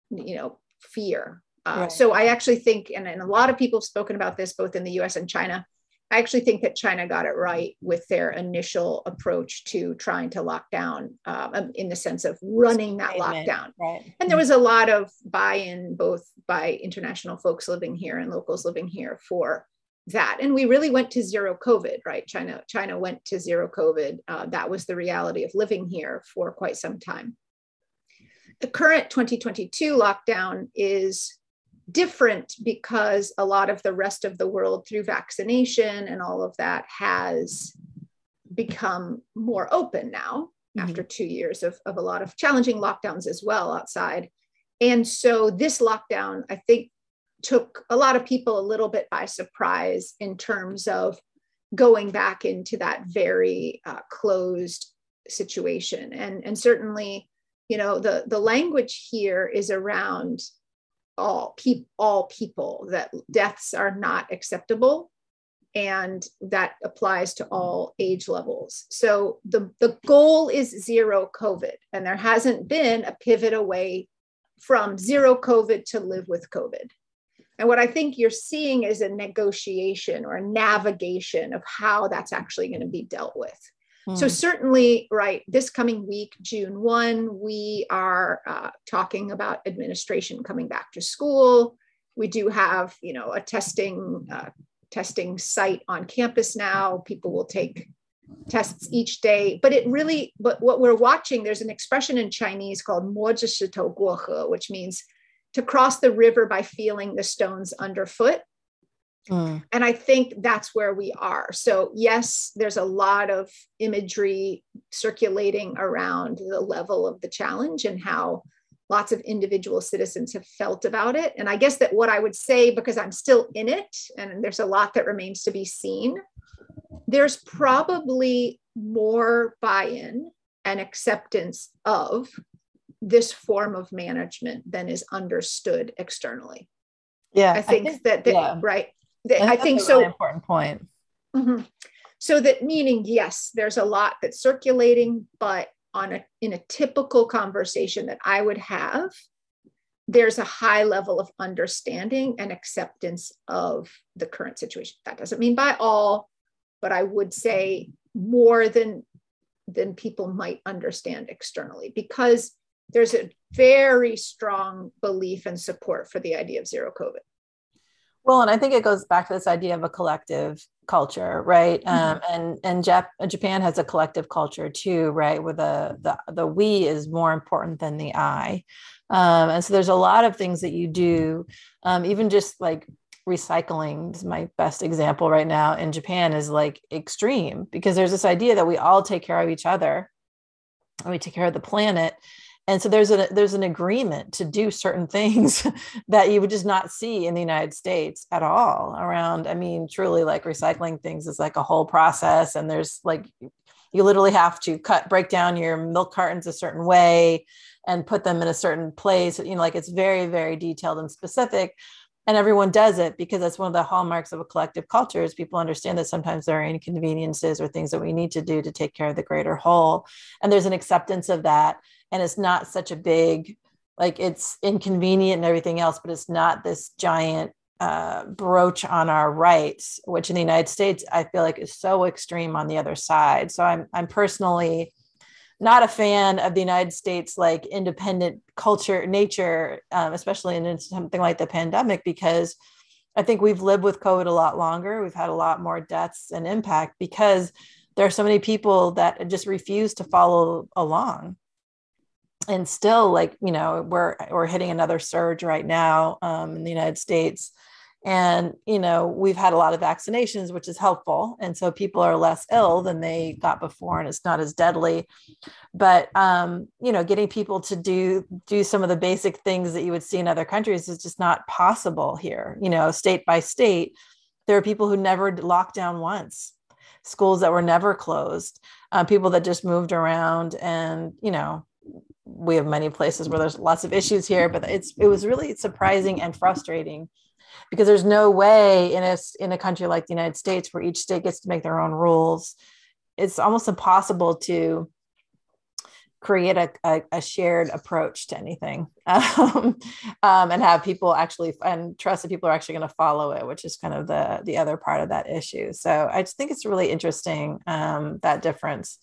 you know, fear. Uh, right. So I actually think, and, and a lot of people have spoken about this both in the US and China. I actually think that China got it right with their initial approach to trying to lock down um, in the sense of running that lockdown. Right. And there was a lot of buy in both by international folks living here and locals living here for that. And we really went to zero covid right? China china went to zero covid. Uh, that was the reality of living here for quite some time. The current 2022 lockdown is different because a lot of the rest of the world through vaccination and all of that has become more open now mm-hmm. after two years of, of a lot of challenging lockdowns as well outside. And so this lockdown i think took a lot of people a little bit by surprise in terms of going back into that very uh, closed situation. And and certainly you know the the language here is around all people all people that deaths are not acceptable and that applies to all age levels. So the the goal is zero covid and there hasn't been a pivot away from zero covid to live with covid and what I think you're seeing is a negotiation or a navigation of how that's actually going to be dealt with. Mm. So, certainly, right, this coming week, June 1, we are uh, talking about administration coming back to school. We do have, you know, a testing uh, testing site on campus now. People will take tests each day, but it really, but what we're watching, there's an expression in Chinese called 摸着石头过河, which means to cross the river by feeling the stones underfoot. Mm. And I think that's where we are. So, yes, there's a lot of imagery circulating around the level of the challenge and how lots of individual citizens have felt about it. And I guess that what I would say, because I'm still in it and there's a lot that remains to be seen, there's probably more buy in and acceptance of this form of management than is understood externally.
Yeah,
I think, I think that, that yeah. right. That, I, I think so.
Really important point.
Mm-hmm. So that meaning, yes, there's a lot that's circulating, but on a in a typical conversation that I would have, there's a high level of understanding and acceptance of the current situation. That doesn't mean by all, but I would say more than than people might understand externally because there's a very strong belief and support for the idea of zero COVID.
Well, and I think it goes back to this idea of a collective culture, right? Mm-hmm. Um, and and Jap- Japan has a collective culture too, right? Where the the the we is more important than the I, um, and so there's a lot of things that you do, um, even just like recycling is my best example right now in Japan is like extreme because there's this idea that we all take care of each other and we take care of the planet and so there's a there's an agreement to do certain things that you would just not see in the united states at all around i mean truly like recycling things is like a whole process and there's like you literally have to cut break down your milk cartons a certain way and put them in a certain place you know like it's very very detailed and specific and everyone does it because that's one of the hallmarks of a collective culture is people understand that sometimes there are inconveniences or things that we need to do to take care of the greater whole. And there's an acceptance of that and it's not such a big like it's inconvenient and everything else but it's not this giant uh, broach on our rights which in the united states i feel like is so extreme on the other side. So i'm i'm personally not a fan of the united states like independent culture nature um, especially in something like the pandemic because i think we've lived with covid a lot longer. We've had a lot more deaths and impact because there are so many people that just refuse to follow along and still like you know we're we're hitting another surge right now um, in the united states. And you know we've had a lot of vaccinations which is helpful. And so people are less ill than they got before and it's not as deadly. But um, you know getting people to do do some of the basic things that you would see in other countries is just not possible here. You know state by state there are people who never locked down once. Schools that were never closed uh, people that just moved around and you know we have many places where there's lots of issues here, but it's it was really surprising and frustrating because there's no way in a in a country like the United States where each state gets to make their own rules. It's almost impossible to create a, a, a shared approach to anything um, um, and have people actually and trust that people are actually going to follow it which is kind of the the other part of that issue so i just think it's really interesting um, that difference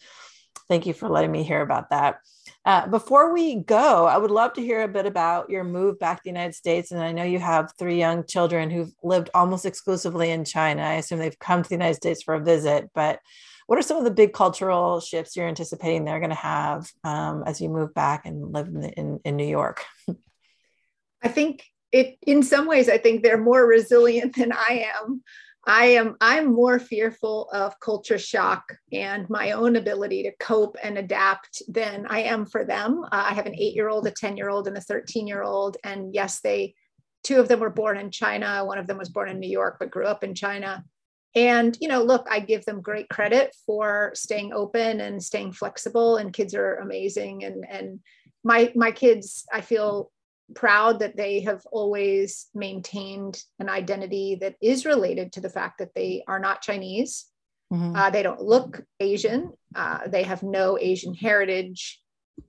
thank you for letting me hear about that uh, before we go, I would love to hear a bit about your move back to the United States. And I know you have three young children who've lived almost exclusively in China. I assume they've come to the United States for a visit, but what are some of the big cultural shifts you're anticipating they're going to have um, as you move back and live in, in, in New York?
I think it, in some ways, I think they're more resilient than I am. I am I'm more fearful of culture shock and my own ability to cope and adapt than I am for them. Uh, I have an 8-year-old, a 10-year-old and a 13-year-old and yes they two of them were born in China, one of them was born in New York but grew up in China. And you know, look, I give them great credit for staying open and staying flexible and kids are amazing and and my my kids I feel proud that they have always maintained an identity that is related to the fact that they are not Chinese. Mm-hmm. Uh, they don't look Asian. Uh, they have no Asian heritage.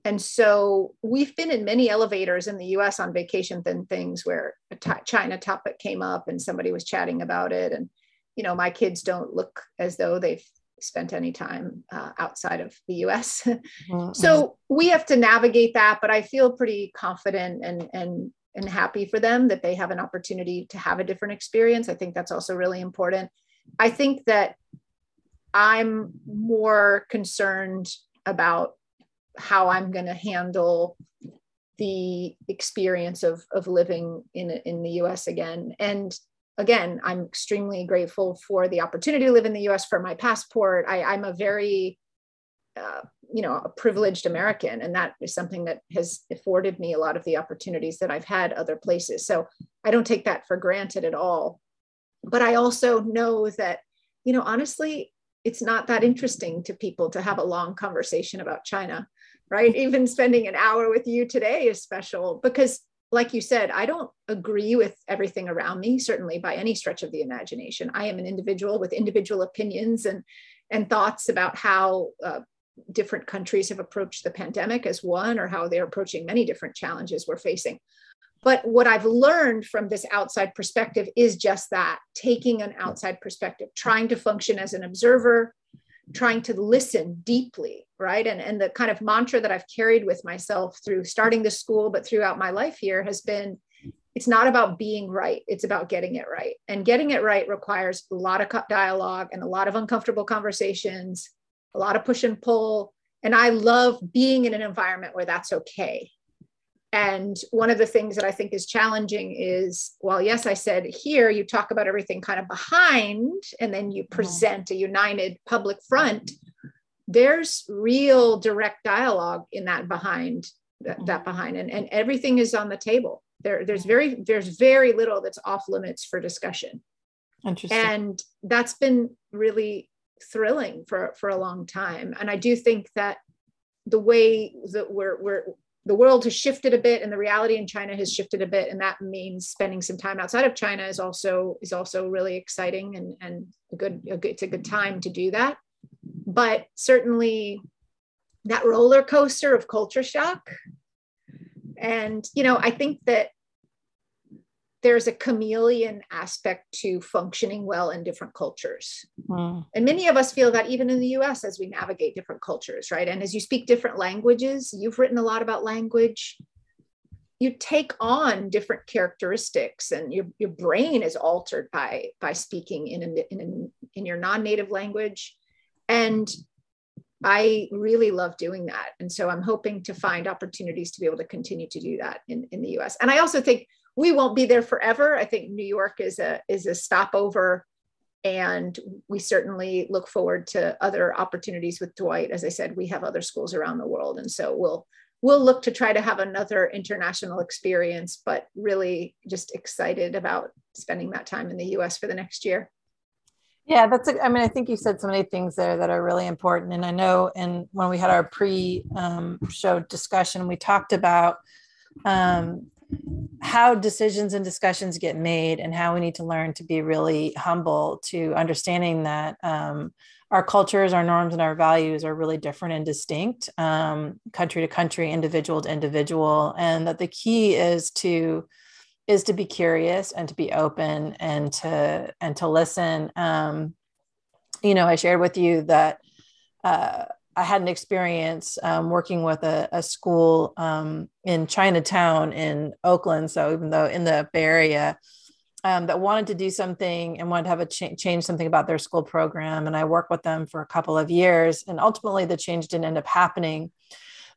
And so we've been in many elevators in the US on vacation than things where a t- China topic came up and somebody was chatting about it. And, you know, my kids don't look as though they've spent any time uh, outside of the US. Mm-hmm. so we have to navigate that, but I feel pretty confident and, and, and happy for them that they have an opportunity to have a different experience. I think that's also really important. I think that I'm more concerned about how I'm going to handle the experience of of living in in the US again and again I'm extremely grateful for the opportunity to live in the US for my passport. I, I'm a very uh, you know a privileged american and that is something that has afforded me a lot of the opportunities that i've had other places. So i don't take that for granted at all. But i also know that you know honestly it's not that interesting to people to have a long conversation about china right? Even spending an hour with you today is special because like you said i don't agree with everything around me certainly by any stretch of the imagination i am an individual with individual opinions and and thoughts about how uh, different countries have approached the pandemic as one or how they're approaching many different challenges we're facing. But what I've learned from this outside perspective is just that taking an outside perspective, trying to function as an observer, trying to listen deeply, right? And, and the kind of mantra that I've carried with myself through starting the school, but throughout my life here has been it's not about being right, it's about getting it right. And getting it right requires a lot of dialogue and a lot of uncomfortable conversations a lot of push and pull. And I love being in an environment where that's okay. And one of the things that I think is challenging is, well, yes, I said here you talk about everything kind of behind, and then you mm-hmm. present a united public front. There's real direct dialogue in that behind that, mm-hmm. that behind, and, and everything is on the table. There, there's very there's very little that's off limits for discussion.
Interesting.
And that's been really thrilling for for a long time and i do think that the way that we're we're the world has shifted a bit and the reality in china has shifted a bit. And that means spending some time outside of china is also is also really exciting and and a good, a good it's a good time to do that. But certainly that roller coaster of culture shock. And you know i think that there's a chameleon aspect to functioning well in different cultures. Mm. And many of us feel that even in the US as we navigate different cultures, right? And as you speak different languages, you've written a lot about language. You take on different characteristics, and your, your brain is altered by, by speaking in, a, in, a, in your non native language. And I really love doing that. And so I'm hoping to find opportunities to be able to continue to do that in, in the US. And I also think we won't be there forever. I think New York is a is a stopover, and we certainly look forward to other opportunities with Dwight. As I said, we have other schools around the world, and so we'll we'll look to try to have another international experience. But really, just excited about spending that time in the U.S. for the next year.
Yeah, that's. A, I mean, I think you said so many things there that are really important, and I know. And when we had our pre-show um, discussion, we talked about um, how decisions and discussions get made and how we need to learn to be really humble to understanding that um, our cultures our norms and our values are really different and distinct um, country to country individual to individual and that the key is to is to be curious and to be open and to and to listen. Um, you know i shared with you that uh, I had an experience um, working with a, a school um, in Chinatown in Oakland. So even though in the Bay Area, um, that wanted to do something and wanted to have a ch- change something about their school program, and I worked with them for a couple of years, and ultimately the change didn't end up happening.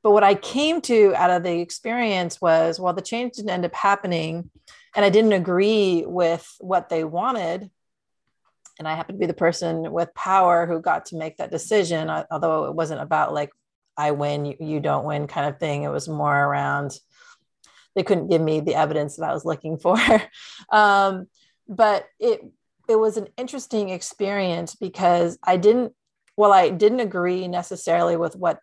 But what I came to out of the experience was, well, the change didn't end up happening, and I didn't agree with what they wanted and I happened to be the person with power who got to make that decision. Although it wasn't about like I win, you, you don't win kind of thing. It was more around they couldn't give me the evidence that I was looking for. um, but it it was an interesting experience because I didn't well I didn't agree necessarily with what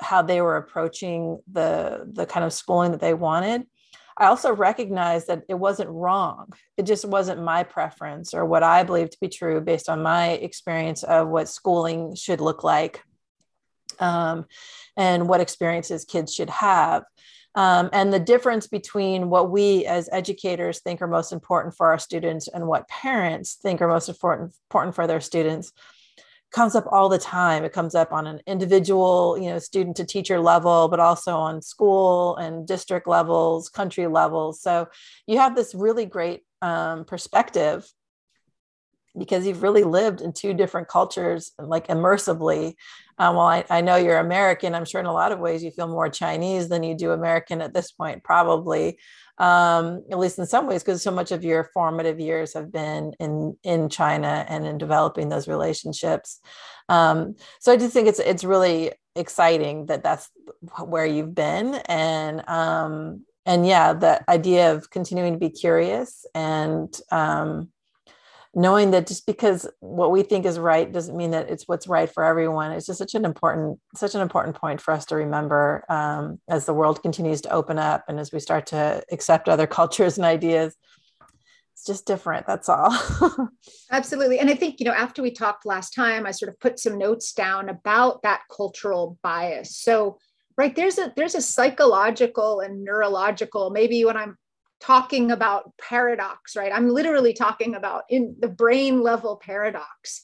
how they were approaching the the kind of schooling that they wanted I also recognized that it wasn't wrong. It just wasn't my preference or what I believe to be true based on my experience of what schooling should look like um, and what experiences kids should have. Um, and the difference between what we as educators think are most important for our students and what parents think are most important, important for their students comes up all the time. It comes up on an individual, you know, student to teacher level, but also on school and district levels, country levels. So you have this really great um, perspective because you've really lived in two different cultures like immersively. Um, well I, I, know you're american i'm sure in a lot of ways you feel more chinese than you do american at this point probably. Um, at least in some ways because so much of your formative years have been in in china and in developing those relationships. Um, so i do think it's it's really exciting that that's where you've been. And um, and yeah the idea of continuing to be curious and um, knowing that just because what we think is right doesn't mean that it's what's right for everyone. It's just such an important such an important point for us to remember um, as the world continues to open up and as we start to accept other cultures and ideas. It's just different that's all.
Absolutely and i think you know after we talked last time i sort of put some notes down about that cultural bias. So right there's a there's a psychological and neurological maybe when i'm talking about paradox, right? I'm literally talking about in the brain level paradox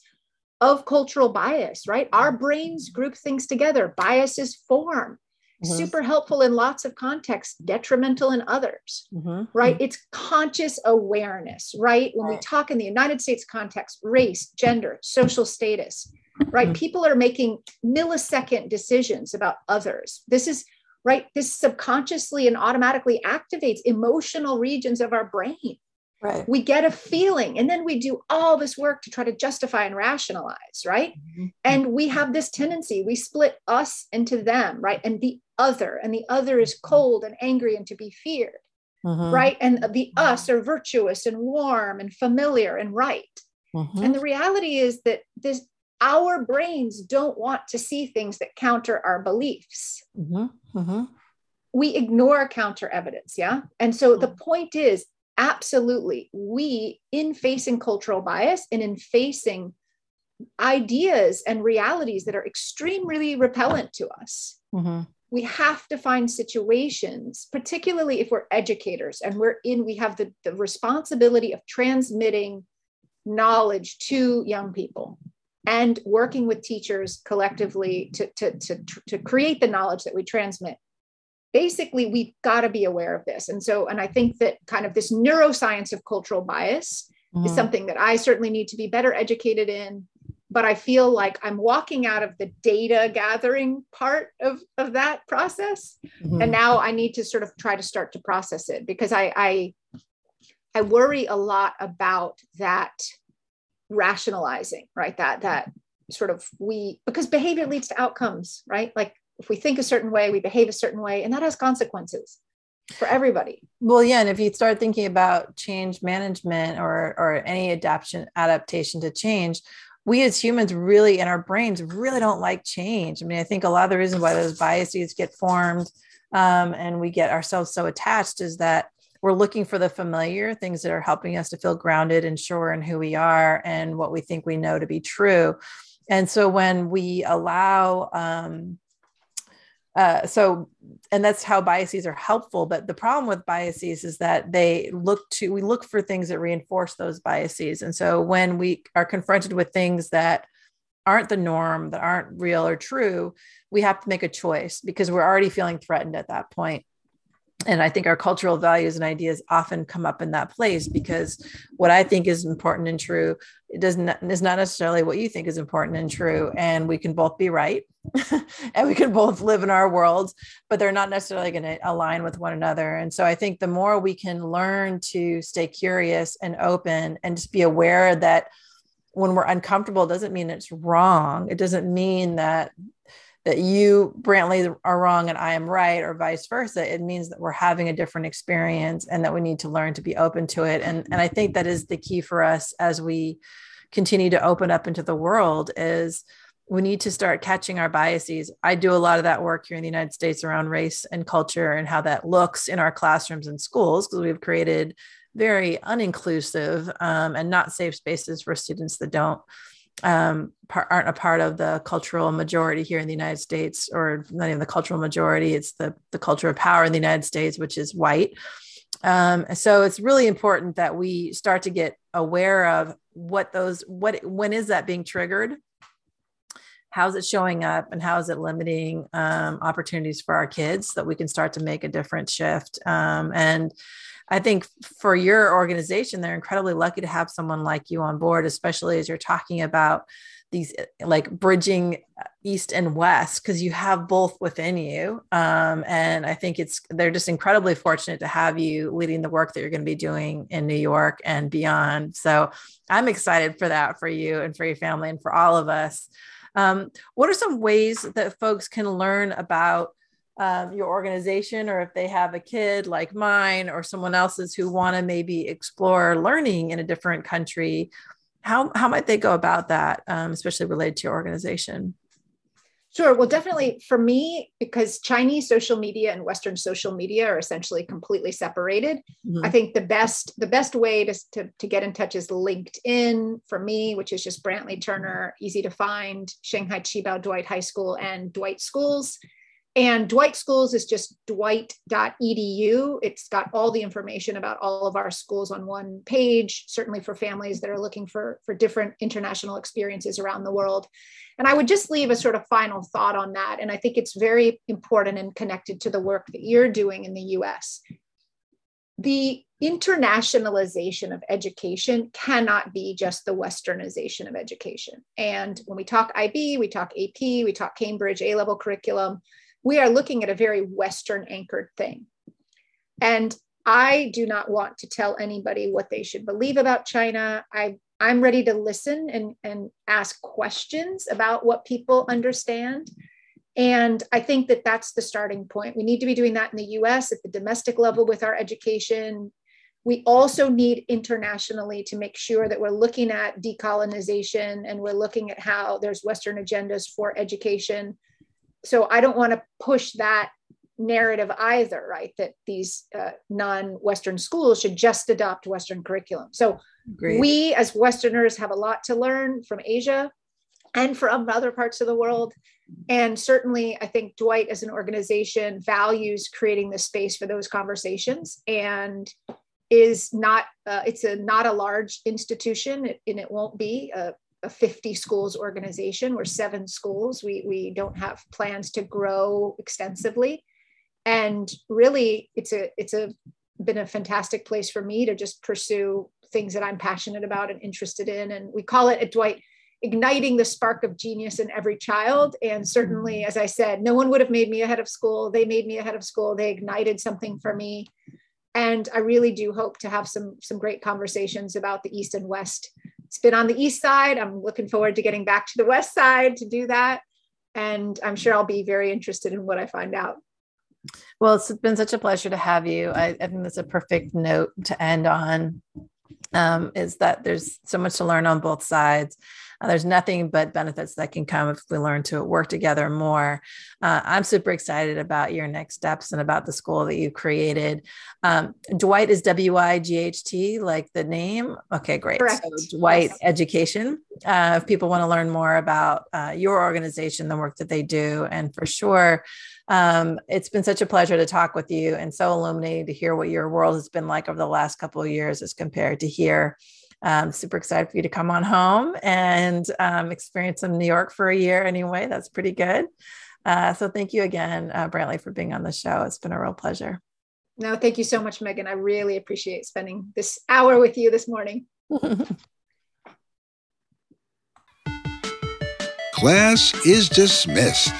of cultural bias, right? Our brains group things together, biases form. Mm-hmm. Super helpful in lots of contexts, detrimental in others, mm-hmm. right? Mm-hmm. It's conscious awareness, right? When we talk in the United States context, race, gender, social status, right? Mm-hmm. People are making millisecond decisions about others. This is right? This subconsciously and automatically activates emotional regions of our brain.
Right.
We get a feeling, and then we do all this work to try to justify and rationalize, right? Mm-hmm. And we have this tendency, we split us into them, right? And the other, and the other is mm-hmm. cold and angry and to be feared, mm-hmm. right? And the us are virtuous and warm and familiar and right. Mm-hmm. And the reality is that this our brains don't want to see things that counter our beliefs. Mm-hmm. Mm-hmm. We ignore counter evidence. Yeah. And so the point is absolutely, we, in facing cultural bias and in facing ideas and realities that are extremely repellent to us, mm-hmm. we have to find situations, particularly if we're educators and we're in, we have the, the responsibility of transmitting knowledge to young people and working with teachers collectively to, to, to, to create the knowledge that we transmit basically we've got to be aware of this and so and i think that kind of this neuroscience of cultural bias mm-hmm. is something that i certainly need to be better educated in but i feel like i'm walking out of the data gathering part of of that process mm-hmm. and now i need to sort of try to start to process it because i i i worry a lot about that rationalizing right? That that sort of we because behavior leads to outcomes right? Like if we think a certain way we behave a certain way and that has consequences for everybody.
Well yeah and if you start thinking about change management or or any adaptation adaptation to change we as humans really in our brains really don't like change. I mean i think a lot of the reasons why those biases get formed um, and we get ourselves so attached is that we're looking for the familiar things that are helping us to feel grounded and sure in who we are and what we think we know to be true. And so when we allow um, uh, so and that's how biases are helpful but the problem with biases is that they look to we look for things that reinforce those biases. And so when we are confronted with things that aren't the norm that aren't real or true we have to make a choice because we're already feeling threatened at that point and I think our cultural values and ideas often come up in that place because what I think is important and true it doesn't is not necessarily what you think is important and true. And we can both be right and we can both live in our worlds, but they're not necessarily going to align with one another. And so I think the more we can learn to stay curious and open and just be aware that when we're uncomfortable doesn't mean it's wrong. It doesn't mean that that you, Brantley, are wrong and I am right, or vice versa. It means that we're having a different experience and that we need to learn to be open to it. And, and I think that is the key for us as we continue to open up into the world is we need to start catching our biases. I do a lot of that work here in the United States around race and culture and how that looks in our classrooms and schools because we've created very uninclusive um, and not safe spaces for students that don't um, par- aren't a part of the cultural majority here in the United States, or not even the cultural majority. It's the the culture of power in the United States, which is white. Um, so it's really important that we start to get aware of what those what when is that being triggered, how's it showing up and how is it limiting um, opportunities for our kids so that we can start to make a different shift um, and i think for your organization they're incredibly lucky to have someone like you on board especially as you're talking about these like bridging east and west because you have both within you. Um, and i think it's they're just incredibly fortunate to have you leading the work that you're going to be doing in new york and beyond. So i'm excited for that for you and for your family and for all of us. Um, what are some ways that folks can learn about um, your organization, or if they have a kid like mine or someone else's who want to maybe explore learning in a different country? How, how might they go about that, um, especially related to your organization?
Sure. Well, definitely for me, because Chinese social media and Western social media are essentially completely separated. Mm-hmm. I think the best the best way to, to, to get in touch is LinkedIn for me, which is just Brantley Turner, easy to find, Shanghai Qibao Dwight High School and Dwight Schools. And Dwight Schools is just dwight.edu. It's got all the information about all of our schools on one page, certainly for families that are looking for, for different international experiences around the world. And I would just leave a sort of final thought on that. And I think it's very important and connected to the work that you're doing in the US. The internationalization of education cannot be just the westernization of education. And when we talk IB, we talk AP, we talk Cambridge A level curriculum we are looking at a very Western anchored thing. And I do not want to tell anybody what they should believe about China. I, I'm ready to listen and, and ask questions about what people understand. And I think that that's the starting point. We need to be doing that in the US at the domestic level with our education. We also need internationally to make sure that we're looking at decolonization and we're looking at how there's Western agendas for education so I don't want to push that narrative either, right? That these uh, non Western schools should just adopt Western curriculum. So Great. we as Westerners have a lot to learn from Asia and from other parts of the world. And certainly, I think Dwight as an organization values creating the space for those conversations and is not, uh, it's a not a large institution and it won't be. A 50 schools organization. We're seven schools. We, we don't have plans to grow extensively. And really, it's a it's a been a fantastic place for me to just pursue things that I'm passionate about and interested in. And we call it at Dwight igniting the spark of genius in every child. And certainly, as I said, no one would have made me ahead of school. They made me ahead of school. They ignited something for me. And I really do hope to have some some great conversations about the East and West it's been on the east side. I'm looking forward to getting back to the west side to do that. And I'm sure I'll be very interested in what I find out.
Well, it's been such a pleasure to have you. I, I think that's a perfect note to end on. Um, is that there's so much to learn on both sides. Uh, there's nothing but benefits that can come if we learn to work together more. Uh, I'm super excited about your next steps and about the school that you created. Um, Dwight is W I G H T, like the name. Okay, great.
Correct.
So Dwight yes. Education. Uh, if people want to learn more about uh, your organization, the work that they do, and for sure, um, it's been such a pleasure to talk with you and so illuminating to hear what your world has been like over the last couple of years as compared to here. Um, super excited for you to come on home and um, experience some New York for a year anyway. That's pretty good. Uh, so thank you again, uh, Brantley, for being on the show. It's been a real pleasure.
No, thank you so much, Megan. I really appreciate spending this hour with you this morning.
Class is dismissed.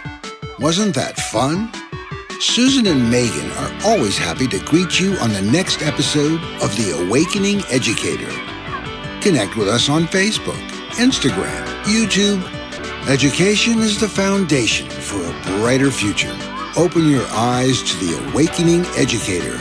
Wasn't that fun? Susan and Megan are always happy to greet you on the next episode of The Awakening Educator. Connect with us on Facebook, Instagram, YouTube. Education is the foundation for a brighter future. Open your eyes to the awakening educator